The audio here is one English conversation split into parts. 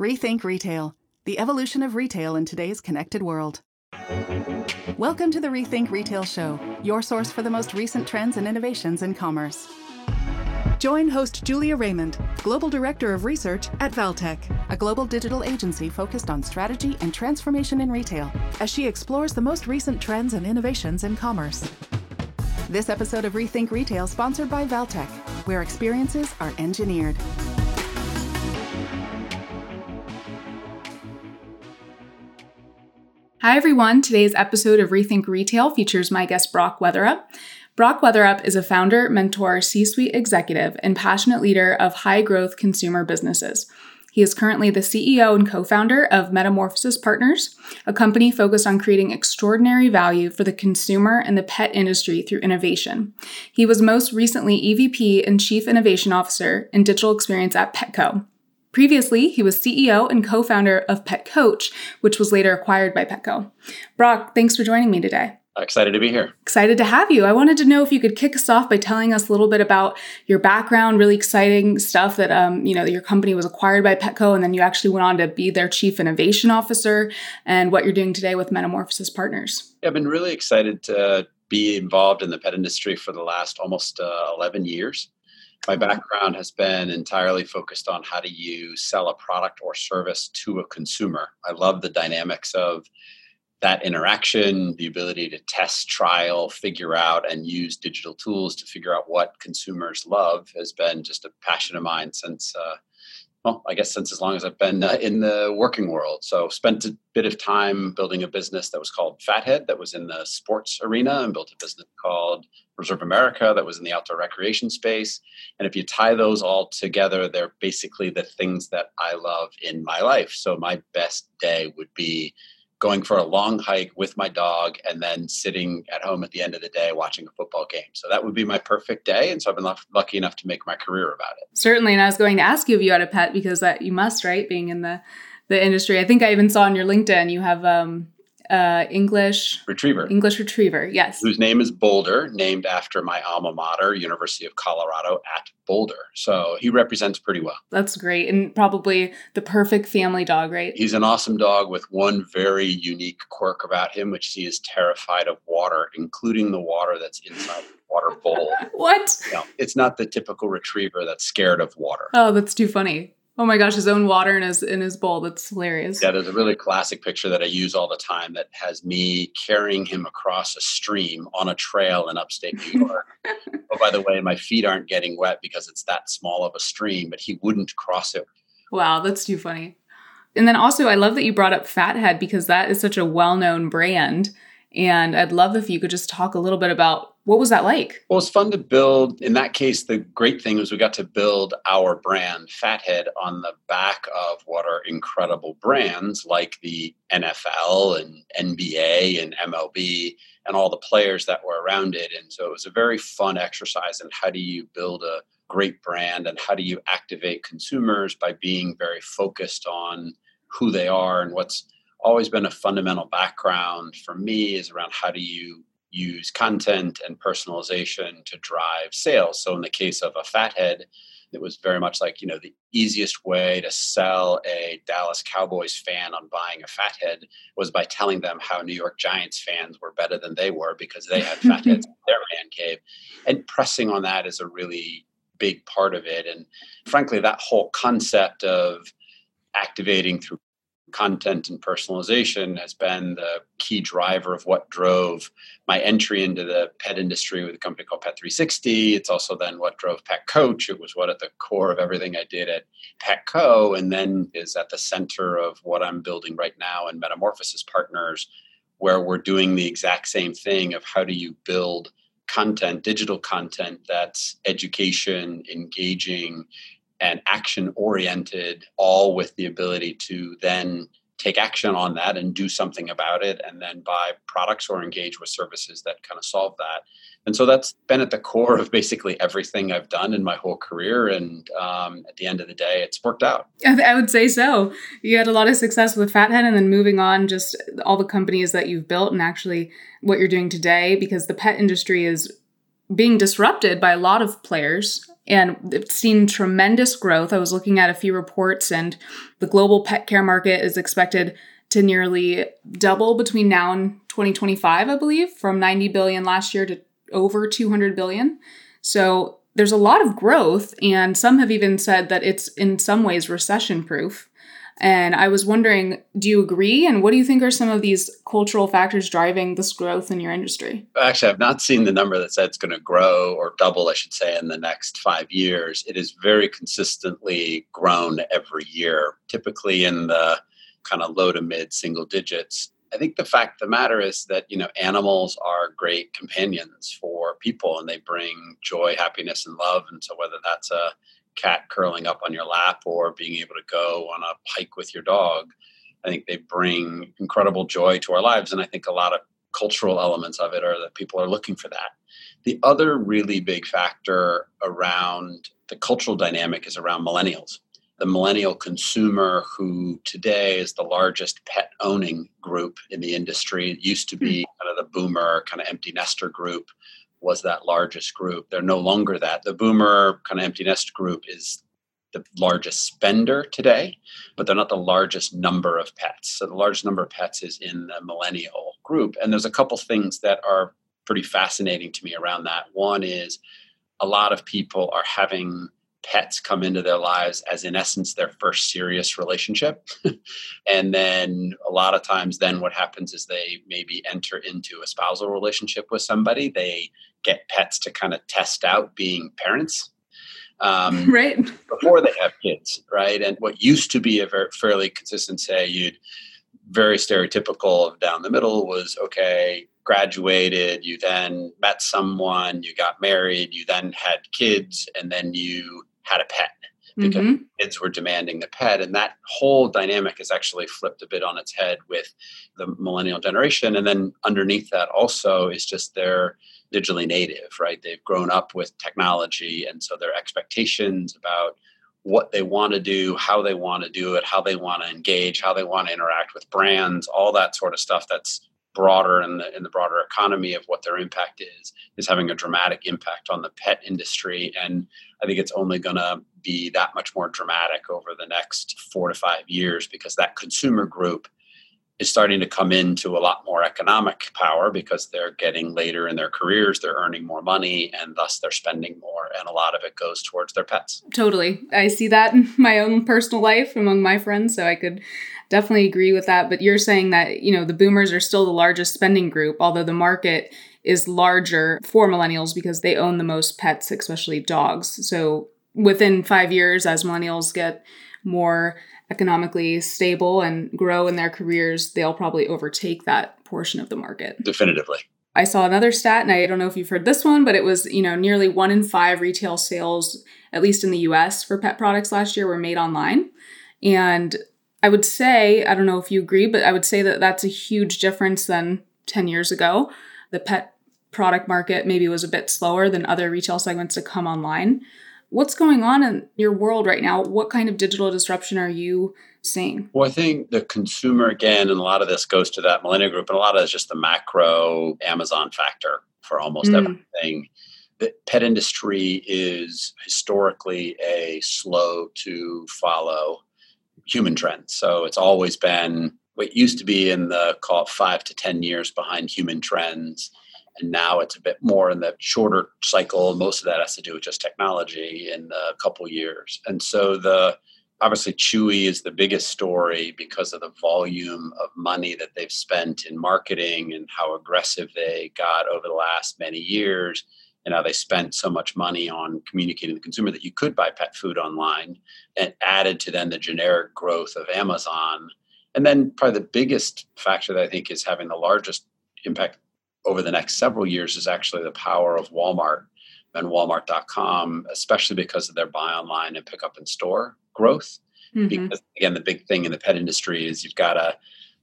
Rethink Retail, the evolution of retail in today's connected world. Welcome to the Rethink Retail Show, your source for the most recent trends and innovations in commerce. Join host Julia Raymond, Global Director of Research at Valtech, a global digital agency focused on strategy and transformation in retail, as she explores the most recent trends and innovations in commerce. This episode of Rethink Retail sponsored by Valtech, where experiences are engineered. Hi, everyone. Today's episode of Rethink Retail features my guest, Brock Weatherup. Brock Weatherup is a founder, mentor, C suite executive, and passionate leader of high growth consumer businesses. He is currently the CEO and co founder of Metamorphosis Partners, a company focused on creating extraordinary value for the consumer and the pet industry through innovation. He was most recently EVP and Chief Innovation Officer in Digital Experience at Petco. Previously, he was CEO and co founder of Pet Coach, which was later acquired by Petco. Brock, thanks for joining me today. Excited to be here. Excited to have you. I wanted to know if you could kick us off by telling us a little bit about your background, really exciting stuff that um, you know your company was acquired by Petco, and then you actually went on to be their chief innovation officer, and what you're doing today with Metamorphosis Partners. Yeah, I've been really excited to be involved in the pet industry for the last almost uh, 11 years. My background has been entirely focused on how do you sell a product or service to a consumer. I love the dynamics of that interaction, the ability to test, trial, figure out, and use digital tools to figure out what consumers love has been just a passion of mine since, uh, well, I guess since as long as I've been uh, in the working world. So, spent a bit of time building a business that was called Fathead, that was in the sports arena, and built a business called Reserve America, that was in the outdoor recreation space. And if you tie those all together, they're basically the things that I love in my life. So, my best day would be going for a long hike with my dog and then sitting at home at the end of the day watching a football game. So that would be my perfect day. And so I've been lucky enough to make my career about it. Certainly. And I was going to ask you if you had a pet because that you must, right? Being in the, the industry. I think I even saw on your LinkedIn you have um, uh, English retriever. English retriever, yes. Whose name is Boulder, named after my alma mater, University of Colorado at Boulder. So he represents pretty well. That's great. And probably the perfect family dog, right? He's an awesome dog with one very unique quirk about him, which he is terrified of water, including the water that's inside the water bowl. what? No, it's not the typical retriever that's scared of water. Oh, that's too funny. Oh my gosh, his own water in his in his bowl. That's hilarious. Yeah, there's a really classic picture that I use all the time that has me carrying him across a stream on a trail in upstate New York. oh, by the way, my feet aren't getting wet because it's that small of a stream, but he wouldn't cross it. Wow, that's too funny. And then also, I love that you brought up Fathead because that is such a well-known brand. And I'd love if you could just talk a little bit about what was that like? Well, it's fun to build. In that case, the great thing was we got to build our brand, Fathead, on the back of what are incredible brands like the NFL and NBA and MLB and all the players that were around it. And so it was a very fun exercise in how do you build a great brand and how do you activate consumers by being very focused on who they are and what's always been a fundamental background for me is around how do you use content and personalization to drive sales. So in the case of a fathead, it was very much like, you know, the easiest way to sell a Dallas Cowboys fan on buying a fathead was by telling them how New York Giants fans were better than they were because they had fatheads in their man cave. And pressing on that is a really big part of it. And frankly, that whole concept of activating through content and personalization has been the key driver of what drove my entry into the pet industry with a company called Pet 360. It's also then what drove Pet Coach. It was what at the core of everything I did at Petco, and then is at the center of what I'm building right now in Metamorphosis Partners, where we're doing the exact same thing of how do you build content, digital content that's education, engaging, and action oriented, all with the ability to then take action on that and do something about it and then buy products or engage with services that kind of solve that. And so that's been at the core of basically everything i've done in my whole career and um, at the end of the day it's worked out. I would say so. You had a lot of success with fathead and then moving on just all the companies that you've built and actually what you're doing today because the pet industry is being disrupted by a lot of players and it's seen tremendous growth. I was looking at a few reports, and the global pet care market is expected to nearly double between now and 2025, I believe, from 90 billion last year to over 200 billion. So there's a lot of growth, and some have even said that it's in some ways recession proof. And I was wondering, do you agree? And what do you think are some of these cultural factors driving this growth in your industry? Actually, I've not seen the number that said it's going to grow or double, I should say, in the next five years. It is very consistently grown every year, typically in the kind of low to mid single digits. I think the fact of the matter is that you know animals are great companions for people, and they bring joy, happiness, and love. And so whether that's a cat curling up on your lap or being able to go on a hike with your dog, I think they bring incredible joy to our lives. And I think a lot of cultural elements of it are that people are looking for that. The other really big factor around the cultural dynamic is around millennials the millennial consumer who today is the largest pet owning group in the industry. It used to be hmm. kind of the boomer, kind of empty nester group was that largest group. They're no longer that. The boomer kind of empty nest group is the largest spender today, but they're not the largest number of pets. So the largest number of pets is in the millennial group. And there's a couple things that are pretty fascinating to me around that. One is a lot of people are having pets come into their lives as in essence their first serious relationship and then a lot of times then what happens is they maybe enter into a spousal relationship with somebody they get pets to kind of test out being parents um, right before they have kids right and what used to be a very fairly consistent say you'd very stereotypical of down the middle was okay graduated you then met someone you got married you then had kids and then you had a pet because mm-hmm. kids were demanding the pet. And that whole dynamic is actually flipped a bit on its head with the millennial generation. And then underneath that also is just their digitally native, right? They've grown up with technology. And so their expectations about what they want to do, how they want to do it, how they want to engage, how they want to interact with brands, all that sort of stuff that's broader in the in the broader economy of what their impact is is having a dramatic impact on the pet industry and i think it's only going to be that much more dramatic over the next 4 to 5 years because that consumer group is starting to come into a lot more economic power because they're getting later in their careers, they're earning more money, and thus they're spending more. And a lot of it goes towards their pets. Totally. I see that in my own personal life among my friends. So I could definitely agree with that. But you're saying that, you know, the boomers are still the largest spending group, although the market is larger for millennials because they own the most pets, especially dogs. So within five years, as millennials get more economically stable and grow in their careers, they'll probably overtake that portion of the market. Definitively. I saw another stat, and I don't know if you've heard this one, but it was, you know, nearly one in five retail sales, at least in the US, for pet products last year were made online. And I would say, I don't know if you agree, but I would say that that's a huge difference than 10 years ago. The pet product market maybe was a bit slower than other retail segments to come online. What's going on in your world right now? What kind of digital disruption are you seeing? Well, I think the consumer, again, and a lot of this goes to that millennial group, and a lot of it's just the macro Amazon factor for almost mm. everything. The pet industry is historically a slow to follow human trends. So it's always been what used to be in the call it five to 10 years behind human trends. And now it's a bit more in the shorter cycle. Most of that has to do with just technology in a couple years. And so the obviously Chewy is the biggest story because of the volume of money that they've spent in marketing and how aggressive they got over the last many years and how they spent so much money on communicating to the consumer that you could buy pet food online and added to then the generic growth of Amazon. And then probably the biggest factor that I think is having the largest impact over the next several years is actually the power of Walmart and Walmart.com, especially because of their buy online and pick up in store growth. Mm-hmm. Because again, the big thing in the pet industry is you've got a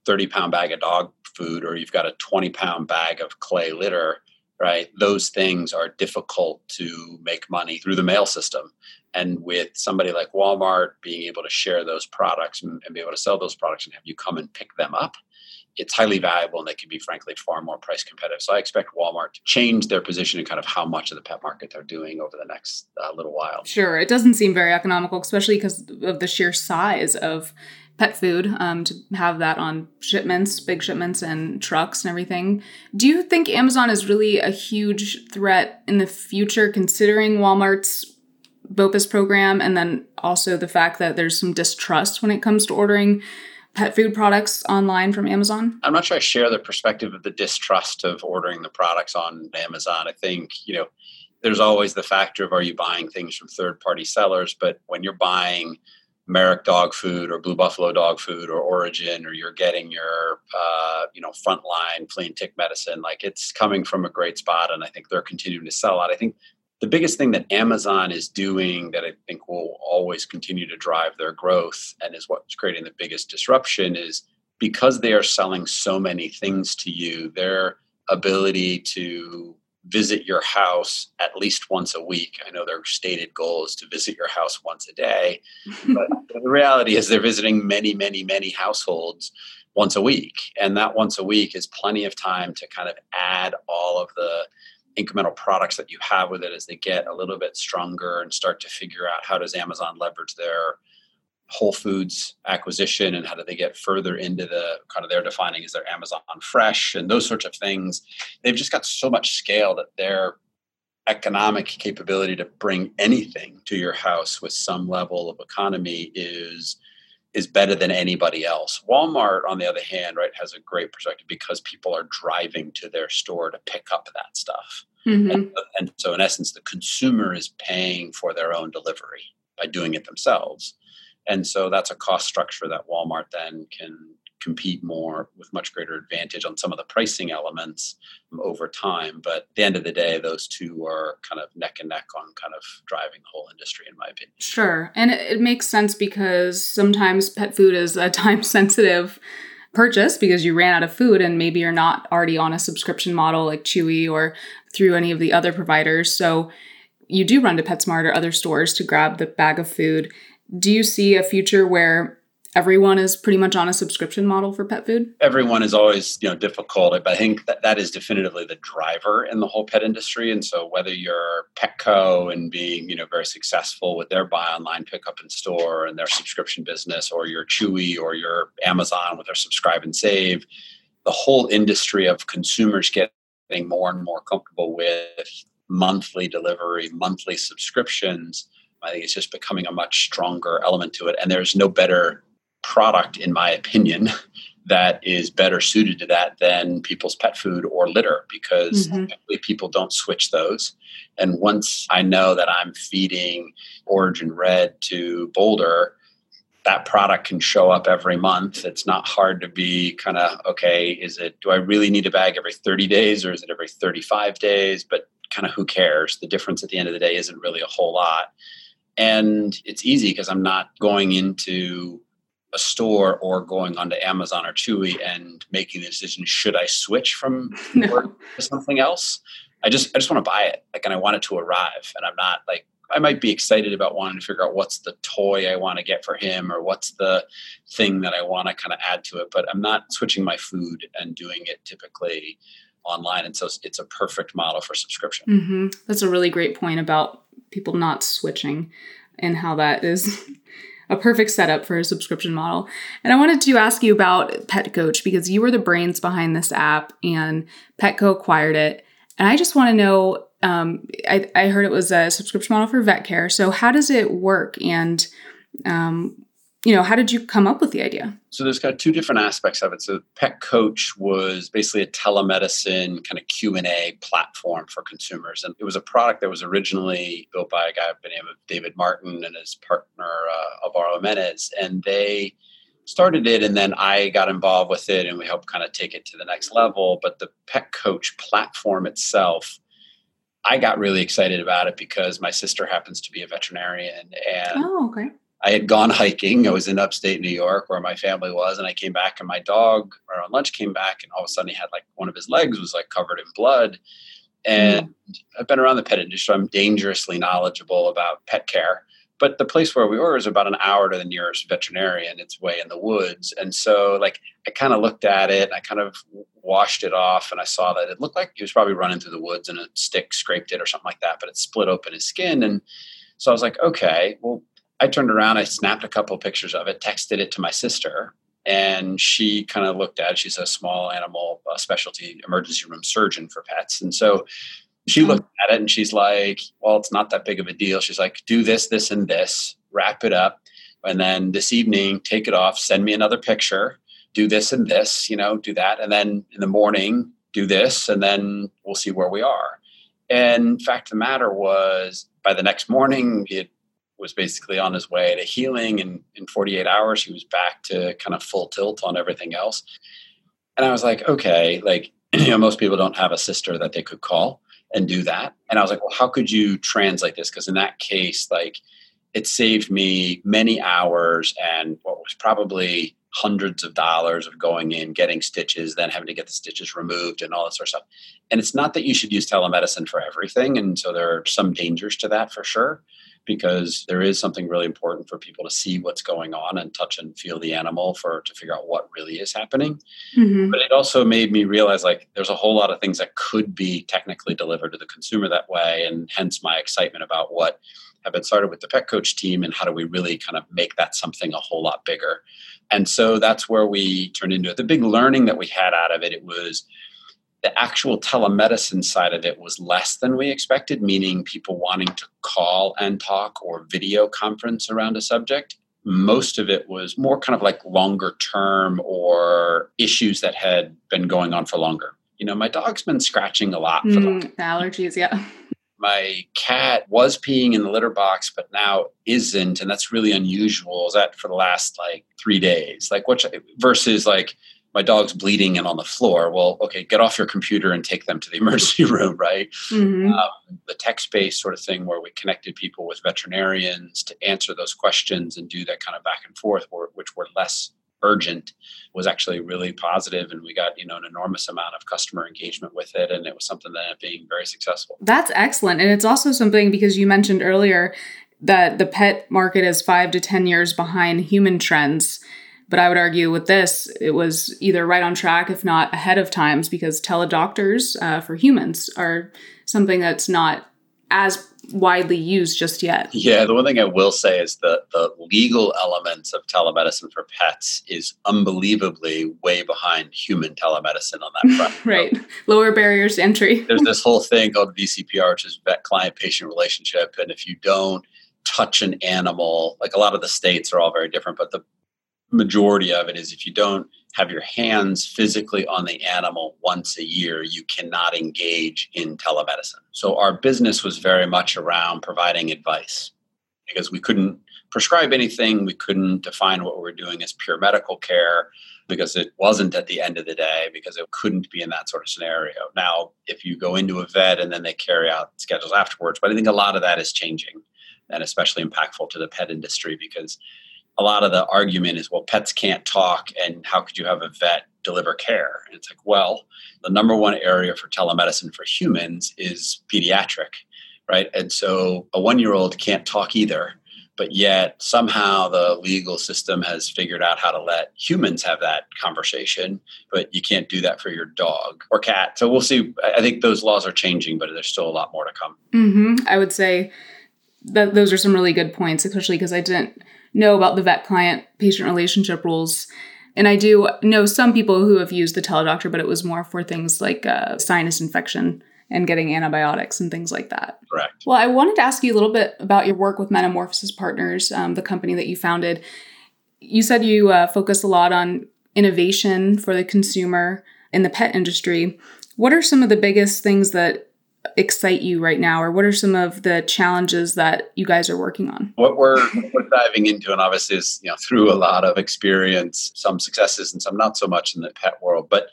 30 pound bag of dog food or you've got a 20 pound bag of clay litter right? Those things are difficult to make money through the mail system. And with somebody like Walmart being able to share those products and, be able to sell those products and have you come and pick them up, it's highly valuable and they can be frankly far more price competitive. So I expect Walmart to change their position and kind of how much of the pet market they're doing over the next uh, little while. Sure, it doesn't seem very economical, especially because of the sheer size of pet food um, to have that on shipments, big shipments, and trucks and everything. Do you think Amazon is really a huge threat in the future, considering Walmart's BOPUS program and then also the fact that there's some distrust when it comes to ordering? pet food products online from Amazon? I'm not sure I share the perspective of the distrust of ordering the products on Amazon. I think, you know, there's always the factor of are you buying things from third party sellers, but when you're buying Merrick dog food or Blue Buffalo dog food or Orijen, or you're getting your, uh, you know, frontline flea and tick medicine, like it's coming from a great spot, and I think they're continuing to sell out. I think the biggest thing that Amazon is doing that I think will always continue to drive their growth and is what's creating the biggest disruption is because they are selling so many things to you, their ability to visit your house at least once a week. I know their stated goal is to visit your house once a day, but the reality is they're visiting many, many, many households once a week. And that once a week is plenty of time to kind of add all of the incremental products that you have with it as they get a little bit stronger and start to figure out how does Amazon leverage their Whole Foods acquisition and how do they get further into the kind of their defining is their Amazon Fresh and those sorts of things. They've just got so much scale that their economic capability to bring anything to your house with some level of economy is is better than anybody else. Walmart, on the other hand, right, has a great perspective because people are driving to their store to pick up that stuff. Mm-hmm. And, and, so, in essence, the consumer is paying for their own delivery by doing it themselves. And so, that's a cost structure that Walmart then can compete more with much greater advantage on some of the pricing elements over time. But at the end of the day, those two are kind of neck and neck on kind of driving the whole industry, in my opinion. Sure. And it makes sense because sometimes pet food is a time sensitive purchase because you ran out of food and maybe you're not already on a subscription model like Chewy or through any of the other providers. So you do run to PetSmart or other stores to grab the bag of food. Do you see a future where everyone is pretty much on a subscription model for pet food? Everyone is always, you know, difficult, but I think that that is definitively the driver in the whole pet industry. And so whether you're Petco and being, you know, very successful with their buy online, pick up in store and their subscription business, or your Chewy or your Amazon with their subscribe and save, the whole industry of consumers getting more and more comfortable with monthly delivery, monthly subscriptions. I think it's just becoming a much stronger element to it. And there's no better product, in my opinion, that is better suited to that than people's pet food or litter because mm-hmm. people don't switch those. And once I know that I'm feeding Orijen Red to Boulder, that product can show up every month. It's not hard to be kind of, okay, is it, do I really need a bag every 30 days or is it every 35 days? But kind of who cares? The difference at the end of the day isn't really a whole lot. And it's easy because I'm not going into a store or going onto Amazon or Chewy and making the decision should I switch from no. to something else? I just I just want to buy it like and I want it to arrive and I'm not like I might be excited about wanting to figure out what's the toy I want to get for him or what's the thing that I want to kind of add to it but I'm not switching my food and doing it typically online and so it's a perfect model for subscription. Mm-hmm. That's a really great point about people not switching and how that is a perfect setup for a subscription model. And I wanted to ask you about Pet Coach because you were the brains behind this app and Petco acquired it. And I just want to know um, I, I, heard it was a subscription model for vet care. So, how does it work? And um, you know, how did you come up with the idea? So there's kind of two different aspects of it. So Pet Coach was basically a telemedicine kind of Q&A platform for consumers. And it was a product that was originally built by a guy by the name of David Martin and his partner, uh, Alvaro Jimenez. And they started it and then I got involved with it and we helped kind of take it to the next level. But the Pet Coach platform itself, I got really excited about it because my sister happens to be a veterinarian and oh, okay I had gone hiking. I was in upstate New York where my family was, and I came back, and my dog around lunch came back, and all of a sudden he had like one of his legs was like covered in blood. And mm. I've been around the pet industry. So I'm dangerously knowledgeable about pet care. But the place where we were is about an hour to the nearest veterinarian. It's way in the woods. And so, like, I kind of looked at it and I kind of washed it off and I saw that it looked like he was probably running through the woods and a stick scraped it or something like that, but it split open his skin. And so I was like, okay, well, I turned around, I snapped a couple of pictures of it, texted it to my sister, and she kind of looked at it. She's a small animal uh, specialty emergency room surgeon for pets. And so she hmm. looked at it and she's like, well, it's not that big of a deal. She's like, do this, this, and this, wrap it up. And then this evening, take it off, send me another picture, do this and this, you know, do that. And then in the morning, do this, and then we'll see where we are. And fact of the matter was, by the next morning, it was basically on his way to healing and in 48 hours he was back to kind of full tilt on everything else. And i was like okay like you know most people don't have a sister that they could call and do that. And i was like well how could you translate this? Because in that case like it saved me many hours and what was probably hundreds of dollars of going in getting stitches then having to get the stitches removed and all that sort of stuff and it's not that you should use telemedicine for everything and so there are some dangers to that for sure because there is something really important for people to see what's going on and touch and feel the animal for to figure out what really is happening. Mm-hmm. But it also made me realize like there's a whole lot of things that could be technically delivered to the consumer that way, and hence my excitement about what have been started with the pet coach team and how do we really kind of make that something a whole lot bigger. And so that's where we turned into it. The big learning that we had out of it, it was the actual telemedicine side of it was less than we expected, meaning people wanting to call and talk or video conference around a subject. Most of it was more kind of like longer term or issues that had been going on for longer. You know, my dog's been scratching a lot for mm, allergies, yeah. My cat was peeing in the litter box, but now isn't, and that's really unusual. Is that for the last like three days? Like, what versus like my dog's bleeding and on the floor. Well, okay, get off your computer and take them to the emergency room, right? Mm-hmm. Um, the text based sort of thing where we connected people with veterinarians to answer those questions and do that kind of back and forth, which were less urgent was actually really positive and we got you know an enormous amount of customer engagement with it and it was something that ended up being very successful. That's excellent and it's also something because you mentioned earlier that the pet market is five to ten years behind human trends but I would argue with this, it was either right on track, if not ahead of times, because teledoctors uh, for humans are something that's not as widely used just yet. Yeah, the one thing I will say is that the legal elements of telemedicine for pets is unbelievably way behind human telemedicine on that front. right. Lower barriers to entry. There's this whole thing called VCPR, which is vet client patient relationship. And if you don't touch an animal, like a lot of the states are all very different, but the majority of it is if you don't have your hands physically on the animal once a year, you cannot engage in telemedicine. So our business was very much around providing advice because we couldn't prescribe anything, we couldn't define what we were doing as pure medical care because it wasn't at the end of the day because it couldn't be in that sort of scenario. Now, if you go into a vet and then they carry out schedules afterwards, but I think a lot of that is changing and especially impactful to the pet industry because a lot of the argument is, well, pets can't talk, and how could you have a vet deliver care? And it's like, well, the number one area for telemedicine for humans is pediatric, right? And so a one year old can't talk either, but yet somehow the legal system has figured out how to let humans have that conversation, but you can't do that for your dog or cat. So we'll see. I think those laws are changing, but there's still a lot more to come. Mm-hmm. I would say that those are some really good points, especially because I didn't know about the vet client patient relationship rules. And I do know some people who have used the teledoctor, but it was more for things like uh, sinus infection and getting antibiotics and things like that. Correct. Well, I wanted to ask you a little bit about your work with Metamorphosis Partners, um, the company that you founded. You said you uh, focus a lot on innovation for the consumer in the pet industry. What are some of the biggest things that excite you right now, or what are some of the challenges that you guys are working on? What we're, we're diving into, and obviously is you know through a lot of experience, some successes and some not so much in the pet world, but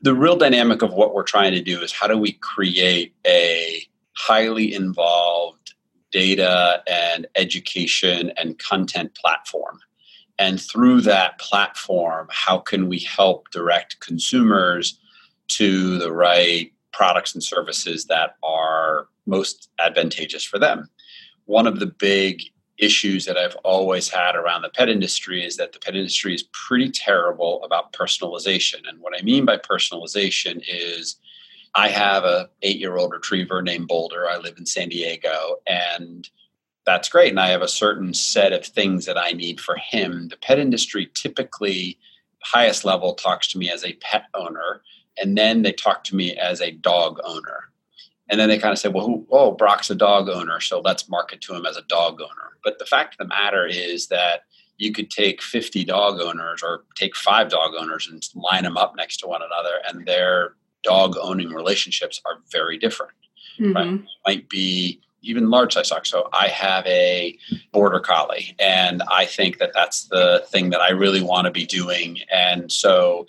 the real dynamic of what we're trying to do is how do we create a highly involved data and education and content platform and through that platform how can we help direct consumers to the right products and services that are most advantageous for them. One of the big issues that I've always had around the pet industry is that the pet industry is pretty terrible about personalization. And what I mean by personalization is I have a 8-year-old retriever named Boulder. I live in San Diego and that's great and I have a certain set of things that I need for him. The pet industry typically highest level talks to me as a pet owner and then they talk to me as a dog owner. And then they kind of say, well, who, oh, Brock's a dog owner, so let's market to him as a dog owner. But the fact of the matter is that you could take 50 dog owners or take five dog owners and line them up next to one another, and their dog owning relationships are very different. Mm-hmm. Right? Might be even large size dogs. So I have a border collie, and I think that that's the thing that I really want to be doing. And so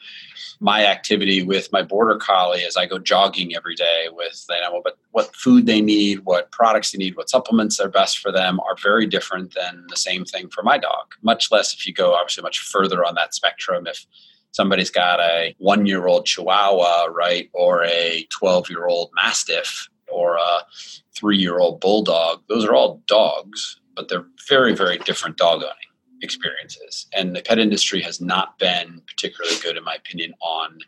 my activity with my border collie is I go jogging every day with the animal, but what food they need, what products they need, what supplements are best for them are very different than the same thing for my dog. Much less if you go obviously much further on that spectrum. If somebody's got a one year old Chihuahua, right, or a 12 year old Mastiff or a three year old Bulldog, those are all dogs, but they're very, very different dog owning experiences. And the pet industry has not been particularly good, in my opinion, on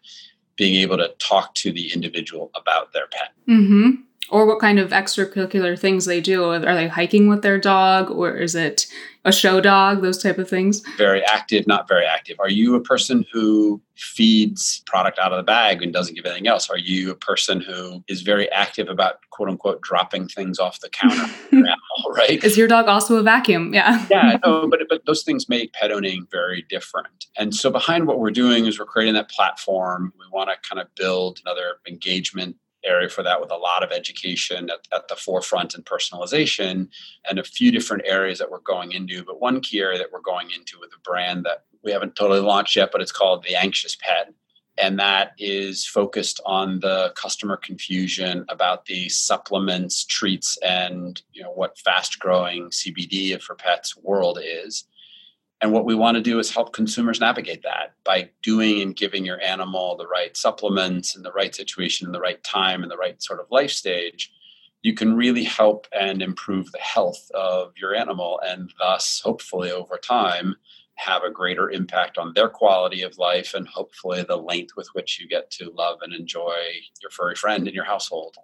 being able to talk to the individual about their pet. Mm-hmm. Or what kind of extracurricular things they do. Are they hiking with their dog or is it a show dog, those type of things? Very active, not very active. Are you a person who feeds product out of the bag and doesn't give anything else? Are you a person who is very active about quote unquote dropping things off the counter? right? Is your dog also a vacuum? Yeah. yeah, no, but but those things make pet owning very different. And so behind what we're doing is we're creating that platform. We want to kind of build another engagement area for that with a lot of education at, at, the forefront and personalization and a few different areas that we're going into. But one key area that we're going into with a brand that we haven't totally launched yet but it's called the anxious pet. And that is focused on the customer confusion about the supplements treats and you know what fast growing cbd for pets world is and what we want to do is help consumers navigate that by doing and giving your animal the right supplements and the right situation and the right time and the right sort of life stage. You can really help and improve the health of your animal and thus, hopefully, over time, have a greater impact on their quality of life and hopefully the length with which you get to love and enjoy your furry friend in your household.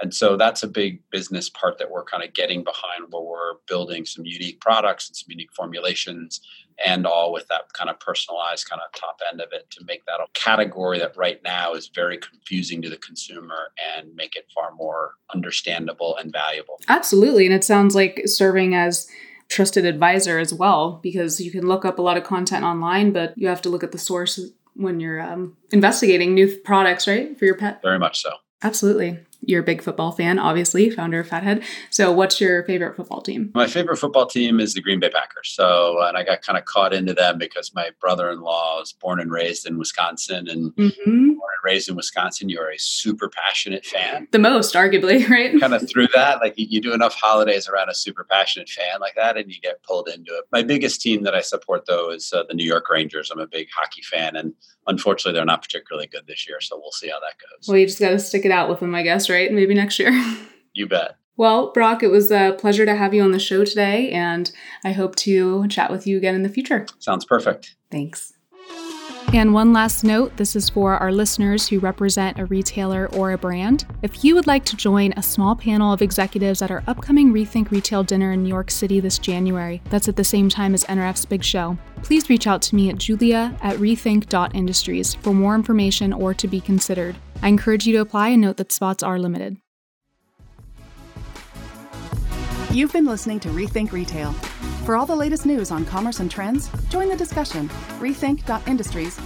And so that's a big business part that we're kind of getting behind where we're building some unique products and some unique formulations and all with that kind of personalized kind of top end of it to make that a category that right now is very confusing to the consumer and make it far more understandable and valuable. Absolutely. And it sounds like serving as trusted advisor as well because you can look up a lot of content online but you have to look at the source when you're um, investigating new products right for your pet very much so absolutely you're a big football fan, obviously, founder of Fathead. So, what's your favorite football team? My favorite football team is the Green Bay Packers. So, and I got kind of caught into them because my brother in law was born and raised in Wisconsin. And mm-hmm. born and raised in Wisconsin, you're a super passionate fan. The most, arguably, right? kind of through that. Like, you do enough holidays around a super passionate fan like that, and you get pulled into it. My biggest team that I support, though, is uh, the New York Rangers. I'm a big hockey fan. And unfortunately, they're not particularly good this year. So, we'll see how that goes. Well, you just got to stick it out with them, I guess, right? Maybe next year. You bet. Well, Brock, it was a pleasure to have you on the show today, and I hope to chat with you again in the future. Sounds perfect. Thanks. And one last note this is for our listeners who represent a retailer or a brand. If you would like to join a small panel of executives at our upcoming Rethink Retail dinner in New York City this January, that's at the same time as NRF's big show, please reach out to me at julia at rethink.industries for more information or to be considered. I encourage you to apply and note that spots are limited. You've been listening to Rethink Retail. For all the latest news on commerce and trends, join the discussion. Rethink.industries